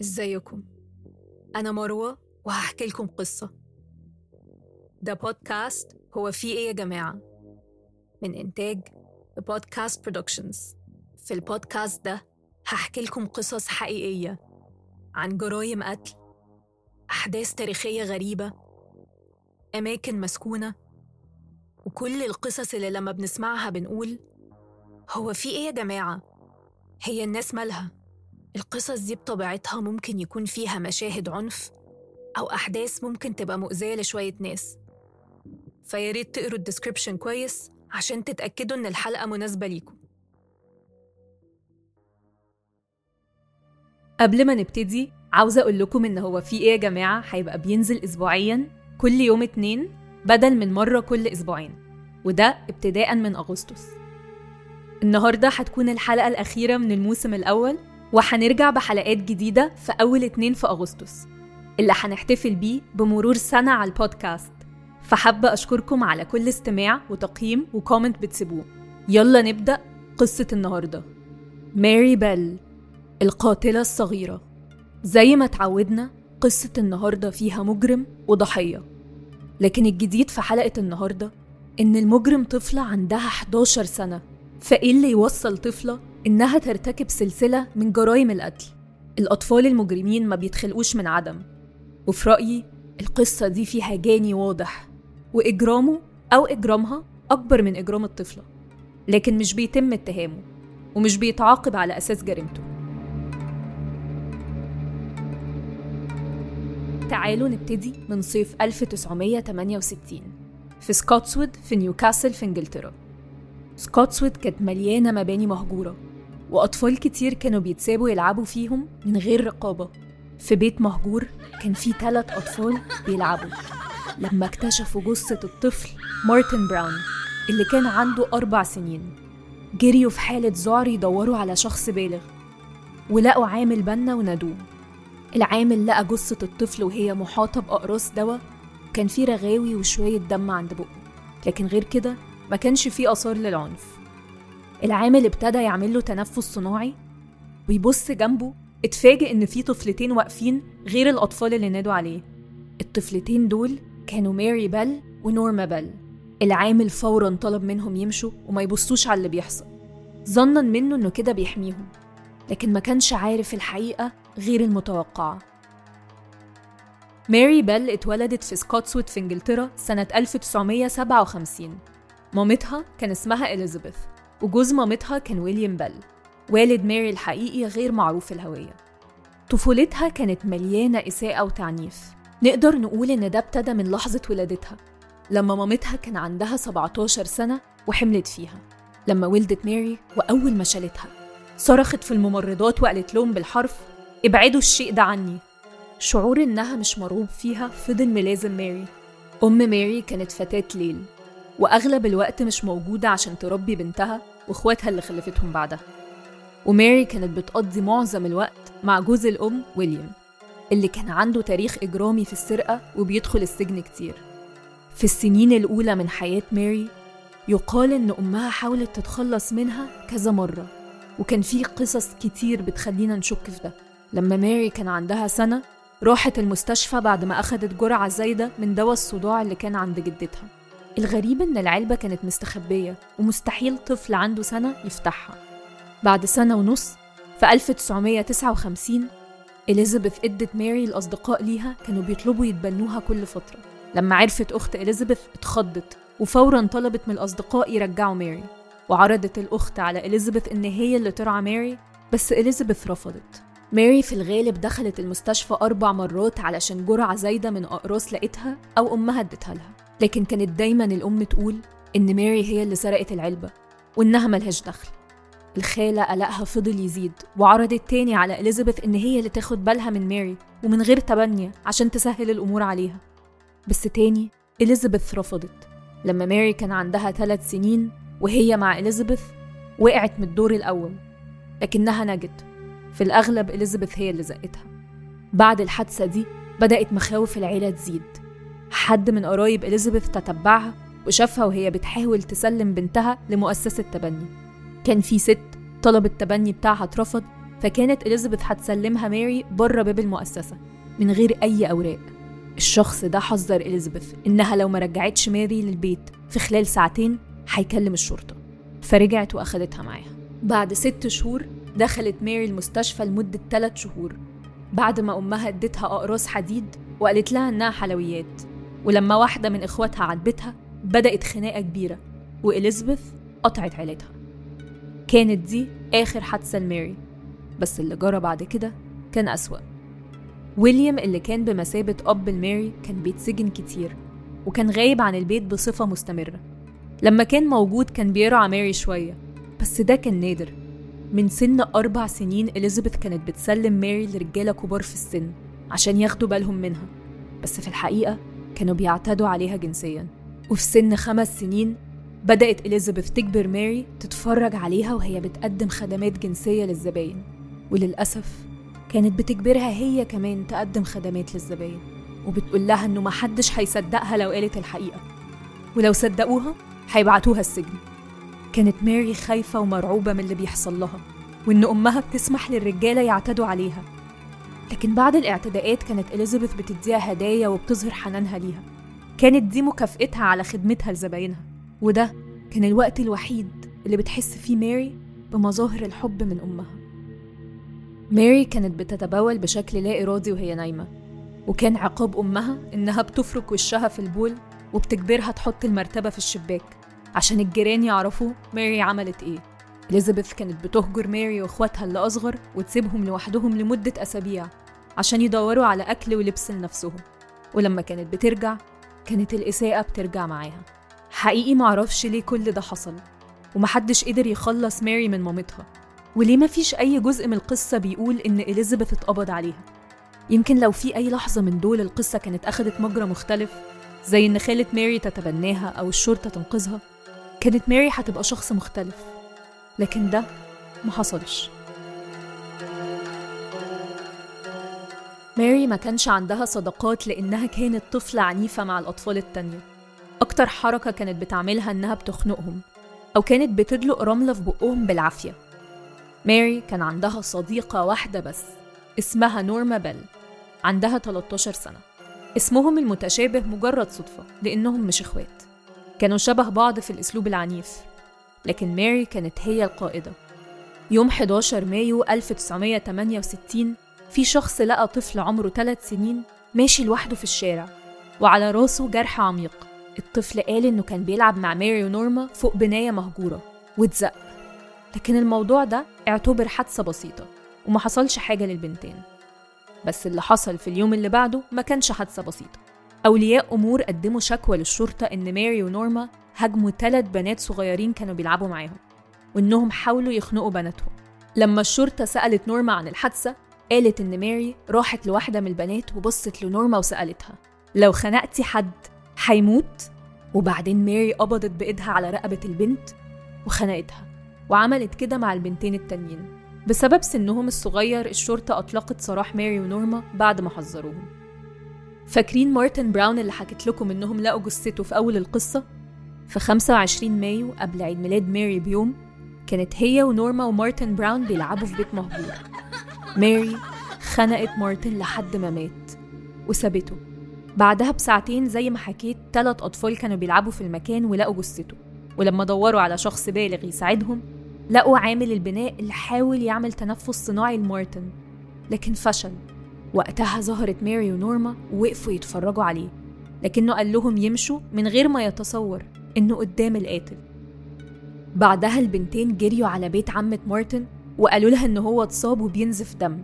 ازيكم؟ أنا مروة وهحكي لكم قصة. ده بودكاست هو في إيه يا جماعة؟ من إنتاج Podcast Productions في البودكاست ده هحكي لكم قصص حقيقية عن جرايم قتل أحداث تاريخية غريبة أماكن مسكونة وكل القصص اللي لما بنسمعها بنقول هو في إيه يا جماعة؟ هي الناس مالها؟ القصص دي بطبيعتها ممكن يكون فيها مشاهد عنف أو أحداث ممكن تبقى مؤذية لشوية ناس. فياريت تقروا الديسكريبشن كويس عشان تتأكدوا إن الحلقة مناسبة ليكم. قبل ما نبتدي عاوزة أقول لكم إن هو في إيه يا جماعة؟ هيبقى بينزل أسبوعيا كل يوم اتنين بدل من مرة كل أسبوعين. وده ابتداء من أغسطس. النهاردة هتكون الحلقة الأخيرة من الموسم الأول وهنرجع بحلقات جديدة في أول اتنين في أغسطس. اللي هنحتفل بيه بمرور سنة على البودكاست. فحابة أشكركم على كل استماع وتقييم وكومنت بتسيبوه. يلا نبدأ قصة النهاردة. ماري بيل القاتلة الصغيرة. زي ما اتعودنا قصة النهاردة فيها مجرم وضحية. لكن الجديد في حلقة النهاردة إن المجرم طفلة عندها 11 سنة. فإيه اللي يوصل طفلة إنها ترتكب سلسلة من جرائم القتل؟ الأطفال المجرمين ما بيتخلقوش من عدم. وفي رأيي القصة دي فيها جاني واضح. وإجرامه أو إجرامها أكبر من إجرام الطفلة. لكن مش بيتم اتهامه. ومش بيتعاقب على أساس جريمته. تعالوا نبتدي من صيف 1968 في سكوتسوود في نيوكاسل في إنجلترا. سكوتسوود كانت مليانة مباني مهجورة وأطفال كتير كانوا بيتسابوا يلعبوا فيهم من غير رقابة. في بيت مهجور كان في ثلاث أطفال بيلعبوا. لما اكتشفوا جثة الطفل مارتن براون اللي كان عنده أربع سنين جريوا في حالة ذعر يدوروا على شخص بالغ ولقوا عامل بنا ونادوه العامل لقى جثة الطفل وهي محاطة بأقراص دواء كان في رغاوي وشوية دم عند بقه. لكن غير كده ما كانش فيه آثار للعنف. العامل ابتدى يعمل له تنفس صناعي ويبص جنبه اتفاجئ إن في طفلتين واقفين غير الأطفال اللي نادوا عليه. الطفلتين دول كانوا ماري بيل ونورما بيل. العامل فورا طلب منهم يمشوا وما يبصوش على اللي بيحصل. ظنا منه إنه كده بيحميهم لكن ما كانش عارف الحقيقة غير المتوقعة. ماري بيل اتولدت في سكوتسوود في إنجلترا سنة 1957 مامتها كان اسمها إليزابيث وجوز مامتها كان ويليام بيل والد ماري الحقيقي غير معروف الهوية. طفولتها كانت مليانة إساءة وتعنيف. نقدر نقول إن ده ابتدى من لحظة ولادتها لما مامتها كان عندها 17 سنة وحملت فيها. لما ولدت ماري وأول ما شالتها صرخت في الممرضات وقالت لهم بالحرف ابعدوا الشيء ده عني. شعور إنها مش مرغوب فيها فضل ملازم ماري. أم ماري كانت فتاة ليل. وأغلب الوقت مش موجودة عشان تربي بنتها وإخواتها اللي خلفتهم بعدها. وماري كانت بتقضي معظم الوقت مع جوز الأم ويليام اللي كان عنده تاريخ إجرامي في السرقة وبيدخل السجن كتير. في السنين الأولى من حياة ماري يقال إن أمها حاولت تتخلص منها كذا مرة وكان في قصص كتير بتخلينا نشك في ده. لما ماري كان عندها سنة راحت المستشفى بعد ما أخدت جرعة زايدة من دواء الصداع اللي كان عند جدتها. الغريب إن العلبة كانت مستخبية ومستحيل طفل عنده سنة يفتحها. بعد سنة ونص في 1959 إليزابيث إدت ماري الأصدقاء ليها كانوا بيطلبوا يتبنوها كل فترة. لما عرفت أخت إليزابيث اتخضت وفورا طلبت من الأصدقاء يرجعوا ماري. وعرضت الأخت على إليزابيث إن هي اللي ترعى ماري بس إليزابيث رفضت. ماري في الغالب دخلت المستشفى أربع مرات علشان جرعة زايدة من أقراص لقيتها أو أمها ادتها لها. لكن كانت دايما الأم تقول إن ماري هي اللي سرقت العلبة وإنها ملهاش دخل. الخالة قلقها فضل يزيد وعرضت تاني على إليزابيث إن هي اللي تاخد بالها من ماري ومن غير تبني عشان تسهل الأمور عليها. بس تاني إليزابيث رفضت. لما ماري كان عندها ثلاث سنين وهي مع إليزابيث وقعت من الدور الأول لكنها نجت. في الأغلب إليزابيث هي اللي زقتها. بعد الحادثة دي بدأت مخاوف العيلة تزيد. حد من قرايب إليزابيث تتبعها وشافها وهي بتحاول تسلم بنتها لمؤسسة تبني. كان في ست طلب التبني بتاعها اترفض فكانت إليزابيث هتسلمها ماري بره باب المؤسسة من غير أي أوراق. الشخص ده حذر إليزابيث إنها لو ما رجعتش ماري للبيت في خلال ساعتين هيكلم الشرطة. فرجعت وأخدتها معاها. بعد ست شهور دخلت ماري المستشفى لمدة ثلاث شهور. بعد ما أمها ادتها أقراص حديد وقالت لها إنها حلويات. ولما واحدة من إخواتها عاتبتها بدأت خناقة كبيرة وإليزابيث قطعت عيلتها. كانت دي آخر حادثة لماري بس اللي جرى بعد كده كان أسوأ. ويليام اللي كان بمثابة أب لماري كان بيتسجن كتير وكان غايب عن البيت بصفة مستمرة. لما كان موجود كان بيرعى ماري شوية بس ده كان نادر. من سن أربع سنين إليزابيث كانت بتسلم ماري لرجالة كبار في السن عشان ياخدوا بالهم منها. بس في الحقيقة كانوا بيعتدوا عليها جنسيا. وفي سن خمس سنين بدأت إليزابيث تجبر ماري تتفرج عليها وهي بتقدم خدمات جنسية للزباين. وللأسف كانت بتجبرها هي كمان تقدم خدمات للزباين. وبتقول لها إنه محدش هيصدقها لو قالت الحقيقة. ولو صدقوها هيبعتوها السجن. كانت ماري خايفة ومرعوبة من اللي بيحصل لها. وإن أمها بتسمح للرجالة يعتدوا عليها. لكن بعد الاعتداءات كانت إليزابيث بتديها هدايا وبتظهر حنانها ليها. كانت دي مكافئتها على خدمتها لزباينها. وده كان الوقت الوحيد اللي بتحس فيه ماري بمظاهر الحب من أمها. ماري كانت بتتبول بشكل لا إرادي وهي نايمة. وكان عقاب أمها إنها بتفرك وشها في البول وبتجبرها تحط المرتبة في الشباك عشان الجيران يعرفوا ماري عملت إيه. إليزابيث كانت بتهجر ماري وإخواتها اللي أصغر وتسيبهم لوحدهم لمدة أسابيع. عشان يدوروا على أكل ولبس لنفسهم. ولما كانت بترجع كانت الإساءة بترجع معاها. حقيقي معرفش ليه كل ده حصل ومحدش قدر يخلص ماري من مامتها. وليه مفيش أي جزء من القصة بيقول إن إليزابيث اتقبض عليها؟ يمكن لو في أي لحظة من دول القصة كانت أخدت مجرى مختلف زي إن خالة ماري تتبناها أو الشرطة تنقذها كانت ماري هتبقى شخص مختلف. لكن ده ما حصلش. ماري ما كانش عندها صداقات لأنها كانت طفلة عنيفة مع الأطفال التانية. أكتر حركة كانت بتعملها إنها بتخنقهم أو كانت بتدلق رملة في بقهم بالعافية. ماري كان عندها صديقة واحدة بس اسمها نورما بيل عندها 13 سنة. اسمهم المتشابه مجرد صدفة لأنهم مش إخوات. كانوا شبه بعض في الأسلوب العنيف لكن ماري كانت هي القائدة. يوم 11 مايو 1968 في شخص لقى طفل عمره 3 سنين ماشي لوحده في الشارع وعلى راسه جرح عميق. الطفل قال إنه كان بيلعب مع ماري ونورما فوق بناية مهجورة واتزق. لكن الموضوع ده اعتبر حادثة بسيطة وما حصلش حاجة للبنتين. بس اللي حصل في اليوم اللي بعده ما كانش حادثة بسيطة. أولياء أمور قدموا شكوى للشرطة إن ماري ونورما هاجموا ثلاث بنات صغيرين كانوا بيلعبوا معاهم وإنهم حاولوا يخنقوا بناتهم. لما الشرطة سألت نورما عن الحادثة قالت إن ماري راحت لواحدة من البنات وبصت لنورما وسألتها لو خنقتي حد هيموت؟ وبعدين ماري قبضت بإيدها على رقبة البنت وخنقتها وعملت كده مع البنتين التانيين. بسبب سنهم الصغير الشرطة أطلقت سراح ماري ونورما بعد ما حذروهم. فاكرين مارتن براون اللي حكيت لكم إنهم لقوا جثته في أول القصة؟ في 25 مايو قبل عيد ميلاد ماري بيوم كانت هي ونورما ومارتن براون بيلعبوا في بيت مهجور. ماري خنقت مارتن لحد ما مات وسابته. بعدها بساعتين زي ما حكيت تلات أطفال كانوا بيلعبوا في المكان ولقوا جثته. ولما دوروا على شخص بالغ يساعدهم لقوا عامل البناء اللي حاول يعمل تنفس صناعي لمارتن. لكن فشل. وقتها ظهرت ماري ونورما ووقفوا يتفرجوا عليه. لكنه قال لهم يمشوا من غير ما يتصور إنه قدام القاتل. بعدها البنتين جريوا على بيت عمة مارتن وقالوا لها إن هو اتصاب وبينزف دم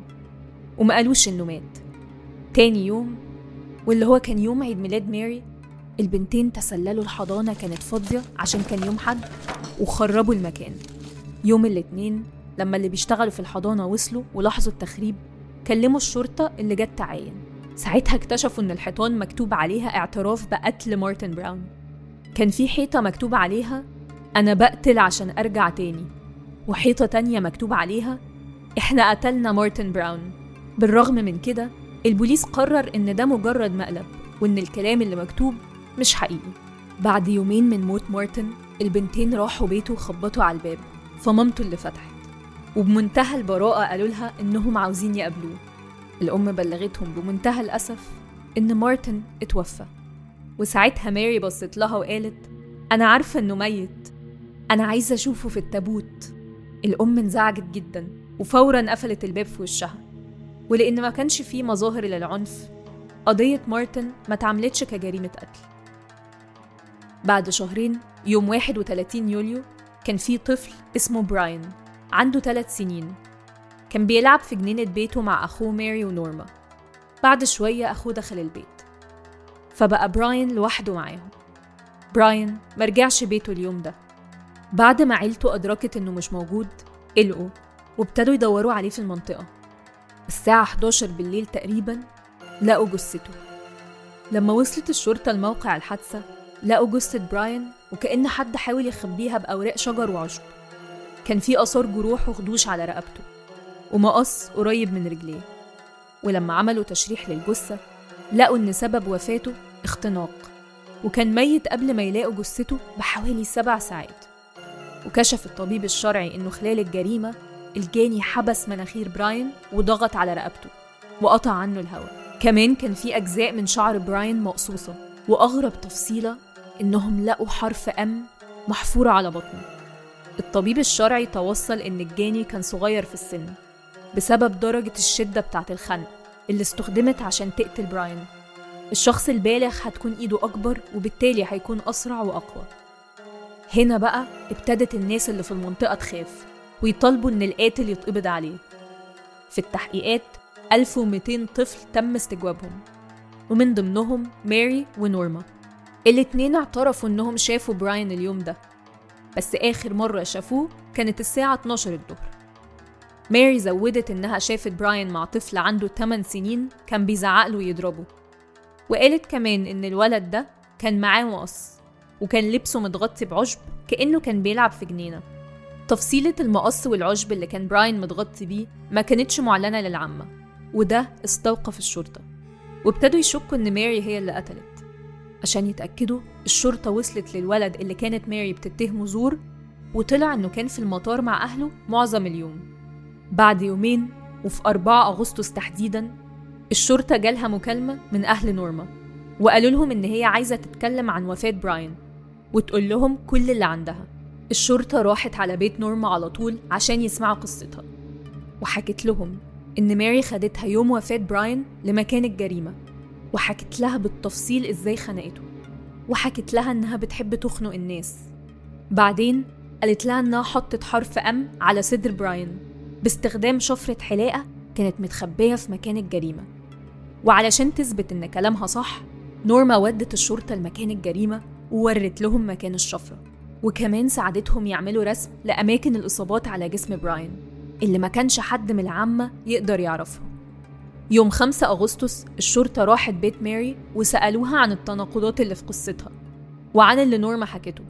وما قالوش إنه مات. تاني يوم واللي هو كان يوم عيد ميلاد ماري البنتين تسللوا الحضانة كانت فاضية عشان كان يوم حد وخربوا المكان. يوم الاتنين لما اللي بيشتغلوا في الحضانة وصلوا ولاحظوا التخريب كلموا الشرطة اللي جت تعاين. ساعتها اكتشفوا إن الحيطان مكتوب عليها اعتراف بقتل مارتن براون. كان في حيطة مكتوب عليها أنا بقتل عشان أرجع تاني. وحيطة تانية مكتوب عليها إحنا قتلنا مارتن براون. بالرغم من كده البوليس قرر إن ده مجرد مقلب وإن الكلام اللي مكتوب مش حقيقي. بعد يومين من موت مارتن البنتين راحوا بيته وخبطوا على الباب فمامته اللي فتحت. وبمنتهى البراءة قالوا لها إنهم عاوزين يقابلوه. الأم بلغتهم بمنتهى الأسف إن مارتن اتوفى. وساعتها ماري بصت لها وقالت أنا عارفة إنه ميت. أنا عايزة أشوفه في التابوت. الأم انزعجت جدا وفورا قفلت الباب في وشها. ولأن ما كانش فيه مظاهر للعنف قضية مارتن ما اتعملتش كجريمة قتل. بعد شهرين يوم 31 يوليو كان في طفل اسمه براين عنده ثلاث سنين. كان بيلعب في جنينة بيته مع أخوه ماري ونورما. بعد شوية أخوه دخل البيت. فبقى براين لوحده معاهم. براين مرجعش بيته اليوم ده. بعد ما عيلته أدركت إنه مش موجود قلقوا وابتدوا يدوروا عليه في المنطقة. الساعة 11 بالليل تقريبا لقوا جثته. لما وصلت الشرطة لموقع الحادثة لقوا جثة براين وكأن حد حاول يخبيها بأوراق شجر وعشب. كان في آثار جروح وخدوش على رقبته ومقص قريب من رجليه. ولما عملوا تشريح للجثة لقوا إن سبب وفاته اختناق وكان ميت قبل ما يلاقوا جثته بحوالي سبع ساعات. وكشف الطبيب الشرعي إنه خلال الجريمة الجاني حبس مناخير براين وضغط على رقبته وقطع عنه الهواء. كمان كان في أجزاء من شعر براين مقصوصة وأغرب تفصيلة إنهم لقوا حرف أم محفورة على بطنه. الطبيب الشرعي توصل إن الجاني كان صغير في السن بسبب درجة الشدة بتاعة الخنق اللي استخدمت عشان تقتل براين. الشخص البالغ هتكون إيده أكبر وبالتالي هيكون أسرع وأقوى. هنا بقى ابتدت الناس اللي في المنطقة تخاف ويطالبوا إن القاتل يتقبض عليه. في التحقيقات 1200 طفل تم استجوابهم ومن ضمنهم ماري ونورما. الاتنين اعترفوا إنهم شافوا براين اليوم ده بس آخر مرة شافوه كانت الساعة 12 الظهر. ماري زودت إنها شافت براين مع طفل عنده 8 سنين كان بيزعق له ويضربه وقالت كمان إن الولد ده كان معاه مقص. وكان لبسه متغطي بعشب كأنه كان بيلعب في جنينة. تفصيلة المقص والعشب اللي كان براين متغطي بيه ما كانتش معلنة للعامة وده استوقف الشرطة. وابتدوا يشكوا إن ماري هي اللي قتلت. عشان يتأكدوا الشرطة وصلت للولد اللي كانت ماري بتتهمه زور وطلع إنه كان في المطار مع أهله معظم اليوم. بعد يومين وفي 4 أغسطس تحديدا الشرطة جالها مكالمة من أهل نورما وقالوا لهم إن هي عايزة تتكلم عن وفاة براين. وتقول لهم كل اللي عندها. الشرطة راحت على بيت نورما على طول عشان يسمعوا قصتها. وحكت لهم إن ماري خدتها يوم وفاة براين لمكان الجريمة. وحكت لها بالتفصيل إزاي خنقته. وحكت لها إنها بتحب تخنق الناس. بعدين قالت لها إنها حطت حرف M على صدر براين. باستخدام شفرة حلاقة كانت متخبية في مكان الجريمة. وعلشان تثبت إن كلامها صح نورما ودت الشرطة لمكان الجريمة وورت لهم مكان الشفرة. وكمان ساعدتهم يعملوا رسم لأماكن الإصابات على جسم براين اللي ما كانش حد من العامة يقدر يعرفها. يوم 5 أغسطس الشرطة راحت بيت ماري وسألوها عن التناقضات اللي في قصتها وعن اللي نورما حكته.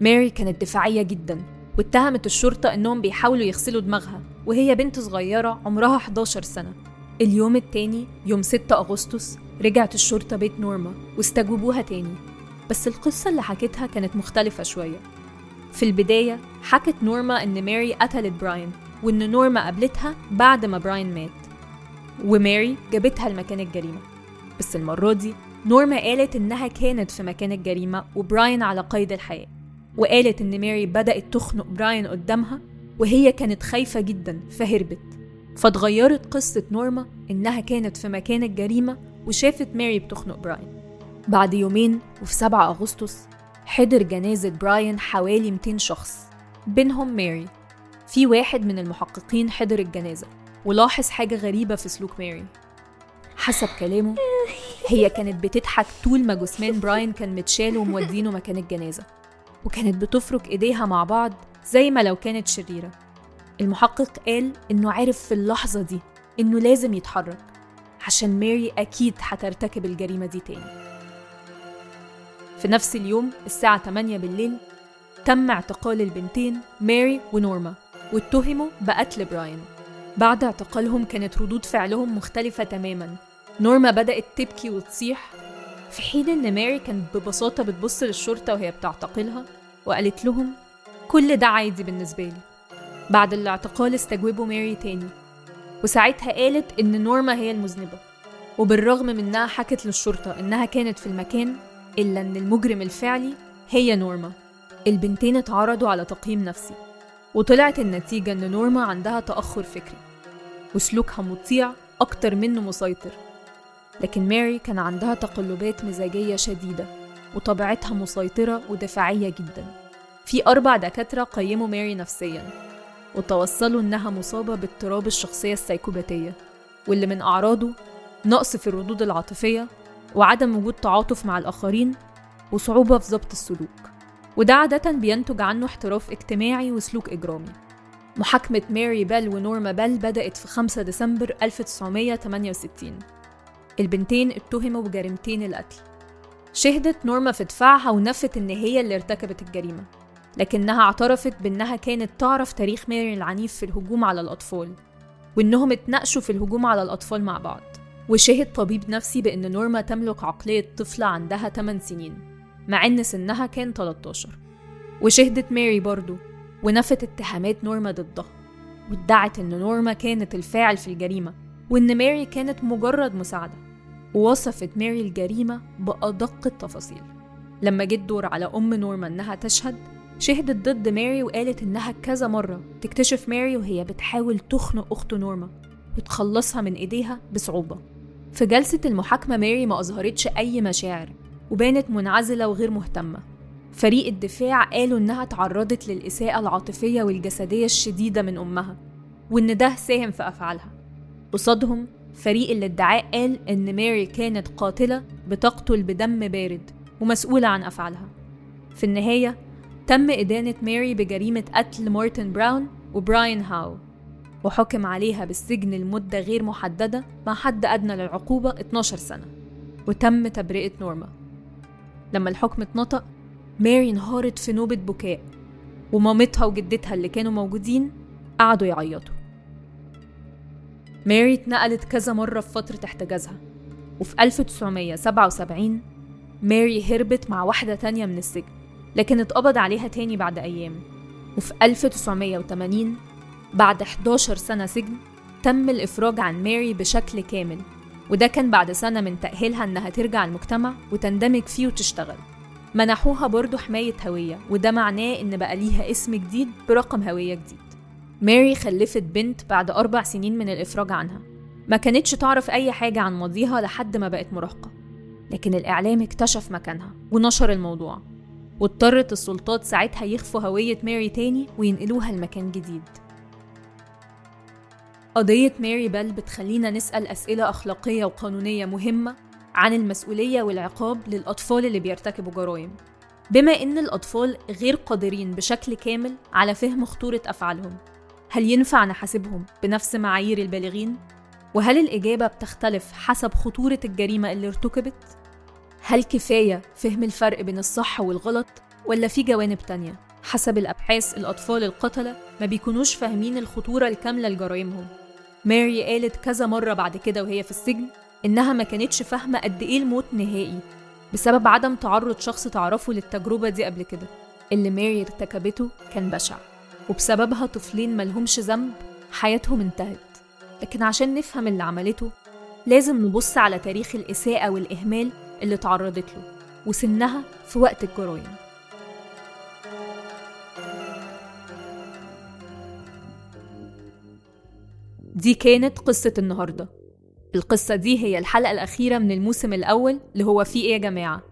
ماري كانت دفاعية جدا واتهمت الشرطة إنهم بيحاولوا يغسلوا دماغها وهي بنت صغيرة عمرها 11 سنة. اليوم التاني يوم 6 أغسطس رجعت الشرطة بيت نورما واستجوبوها تاني. بس القصة اللي حكتها كانت مختلفة شوية. في البداية حكت نورما إن ماري قتلت براين وإن نورما قابلتها بعد ما براين مات. وماري جابتها لمكان الجريمة. بس المرة دي نورما قالت إنها كانت في مكان الجريمة وبراين على قيد الحياة. وقالت إن ماري بدأت تخنق براين قدامها وهي كانت خايفة جدا فهربت. فاتغيرت قصة نورما إنها كانت في مكان الجريمة وشافت ماري بتخنق براين. بعد يومين وفي 7 أغسطس حضر جنازة براين حوالي 200 شخص بينهم ماري. في واحد من المحققين حضر الجنازة ولاحظ حاجة غريبة في سلوك ماري. حسب كلامه هي كانت بتضحك طول ما جثمان براين كان متشال ومودينه مكان الجنازة وكانت بتفرك إيديها مع بعض زي ما لو كانت شريرة. المحقق قال إنه عرف في اللحظة دي إنه لازم يتحرك عشان ماري أكيد هترتكب الجريمة دي تاني. في نفس اليوم الساعة 8 بالليل تم اعتقال البنتين ماري ونورما واتهموا بقتل براين. بعد اعتقالهم كانت ردود فعلهم مختلفة تماما. نورما بدأت تبكي وتصيح في حين إن ماري كانت ببساطة بتبص للشرطة وهي بتعتقلها وقالت لهم كل ده عادي بالنسبة لي. بعد الاعتقال استجوبوا ماري تاني وساعتها قالت إن نورما هي المذنبة وبالرغم من إنها حكت للشرطة إنها كانت في المكان إلا إن المجرم الفعلي هي نورما. البنتين اتعرضوا على تقييم نفسي وطلعت النتيجة إن نورما عندها تأخر فكري. وسلوكها مطيع أكتر منه مسيطر. لكن ماري كان عندها تقلبات مزاجية شديدة وطبيعتها مسيطرة ودفاعية جدا. في أربع دكاترة قيموا ماري نفسيا وتوصلوا إنها مصابة باضطراب الشخصية السيكوباتية واللي من أعراضه نقص في الردود العاطفية وعدم وجود تعاطف مع الآخرين وصعوبة في ضبط السلوك. وده عادة بينتج عنه احتراف اجتماعي وسلوك إجرامي. محاكمة ماري بيل ونورما بيل بدأت في 5 ديسمبر 1968 البنتين اتهموا بجريمتين القتل. شهدت نورما في دفاعها ونفت إن هي اللي ارتكبت الجريمة لكنها اعترفت بإنها كانت تعرف تاريخ ماري العنيف في الهجوم على الأطفال وإنهم اتناقشوا في الهجوم على الأطفال مع بعض. وشهد طبيب نفسي بأن نورما تملك عقلية طفلة عندها 8 سنين مع إن سنها كان 13 وشهدت ماري برضو ونفت اتهامات نورما ضدها وادعت إن نورما كانت الفاعل في الجريمة وإن ماري كانت مجرد مساعدة. ووصفت ماري الجريمة بأدق التفاصيل. لما جه الدور على أم نورما إنها تشهد شهدت ضد ماري وقالت إنها كذا مرة تكتشف ماري وهي بتحاول تخنق أخت نورما وتخلصها من إيديها بصعوبة. في جلسة المحاكمة ماري ما أظهرتش أي مشاعر وبانت منعزلة وغير مهتمة. فريق الدفاع قالوا إنها تعرضت للإساءة العاطفية والجسدية الشديدة من أمها وإن ده ساهم في أفعالها. قصادهم فريق الادعاء قال إن ماري كانت قاتلة بتقتل بدم بارد ومسؤولة عن أفعالها. في النهاية تم إدانة ماري بجريمة قتل مارتن براون وبراين هاو. وحكم عليها بالسجن لمدة غير محددة مع حد أدنى للعقوبة 12 سنة وتم تبرئة نورما. لما الحكم اتنطق ماري انهارت في نوبة بكاء ومامتها وجدتها اللي كانوا موجودين قعدوا يعيطوا. ماري اتنقلت كذا مرة في فترة احتجازها وفي 1977 ماري هربت مع واحدة تانية من السجن لكن اتقبض عليها تاني بعد أيام. وفي 1980 بعد 11 سنة سجن تم الإفراج عن ماري بشكل كامل وده كان بعد سنة من تأهيلها إنها ترجع المجتمع وتندمج فيه وتشتغل. منحوها برضه حماية هوية وده معناه إن بقى ليها اسم جديد برقم هوية جديد. ماري خلفت بنت بعد أربع سنين من الإفراج عنها. ما كانتش تعرف أي حاجة عن ماضيها لحد ما بقت مراهقة. لكن الإعلام اكتشف مكانها ونشر الموضوع واضطرت السلطات ساعتها يخفوا هوية ماري تاني وينقلوها لمكان جديد. قضية ماري بيل بتخلينا نسأل أسئلة أخلاقية وقانونية مهمة عن المسؤولية والعقاب للأطفال اللي بيرتكبوا جرائم بما إن الأطفال غير قادرين بشكل كامل على فهم خطورة أفعالهم هل ينفع نحاسبهم بنفس معايير البالغين؟ وهل الإجابة بتختلف حسب خطورة الجريمة اللي ارتكبت؟ هل كفاية فهم الفرق بين الصح والغلط ولا في جوانب تانية؟ حسب الأبحاث الأطفال القتلة ما بيكونوش فاهمين الخطورة الكاملة لجرائمهم ماري قالت كذا مرة بعد كده وهي في السجن إنها ما كانتش فاهمة قد إيه الموت نهائي بسبب عدم تعرض شخص تعرفه للتجربة دي قبل كده اللي ماري ارتكبته كان بشع وبسببها طفلين ملهمش ذنب حياتهم انتهت. لكن عشان نفهم اللي عملته لازم نبص على تاريخ الإساءة والإهمال اللي تعرضت له وسنها في وقت الجرائم. دي كانت قصة النهاردة. القصة دي هي الحلقة الأخيرة من الموسم الأول اللي هو فيه إيه يا جماعة؟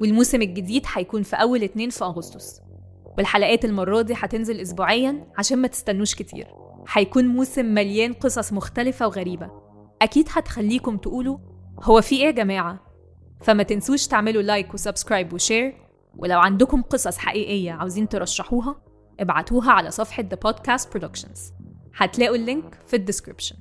والموسم الجديد هيكون في أول اتنين في أغسطس. والحلقات المرة دي هتنزل أسبوعيا عشان ما تستنوش كتير. هيكون موسم مليان قصص مختلفة وغريبة. أكيد هتخليكم تقولوا هو في إيه يا جماعة؟ فما تنسوش تعملوا like و subscribe و share. ولو عندكم قصص حقيقية عاوزين ترشحوها ابعتوها على صفحة The Podcast Productions. هتلاقوا ال link في ال description.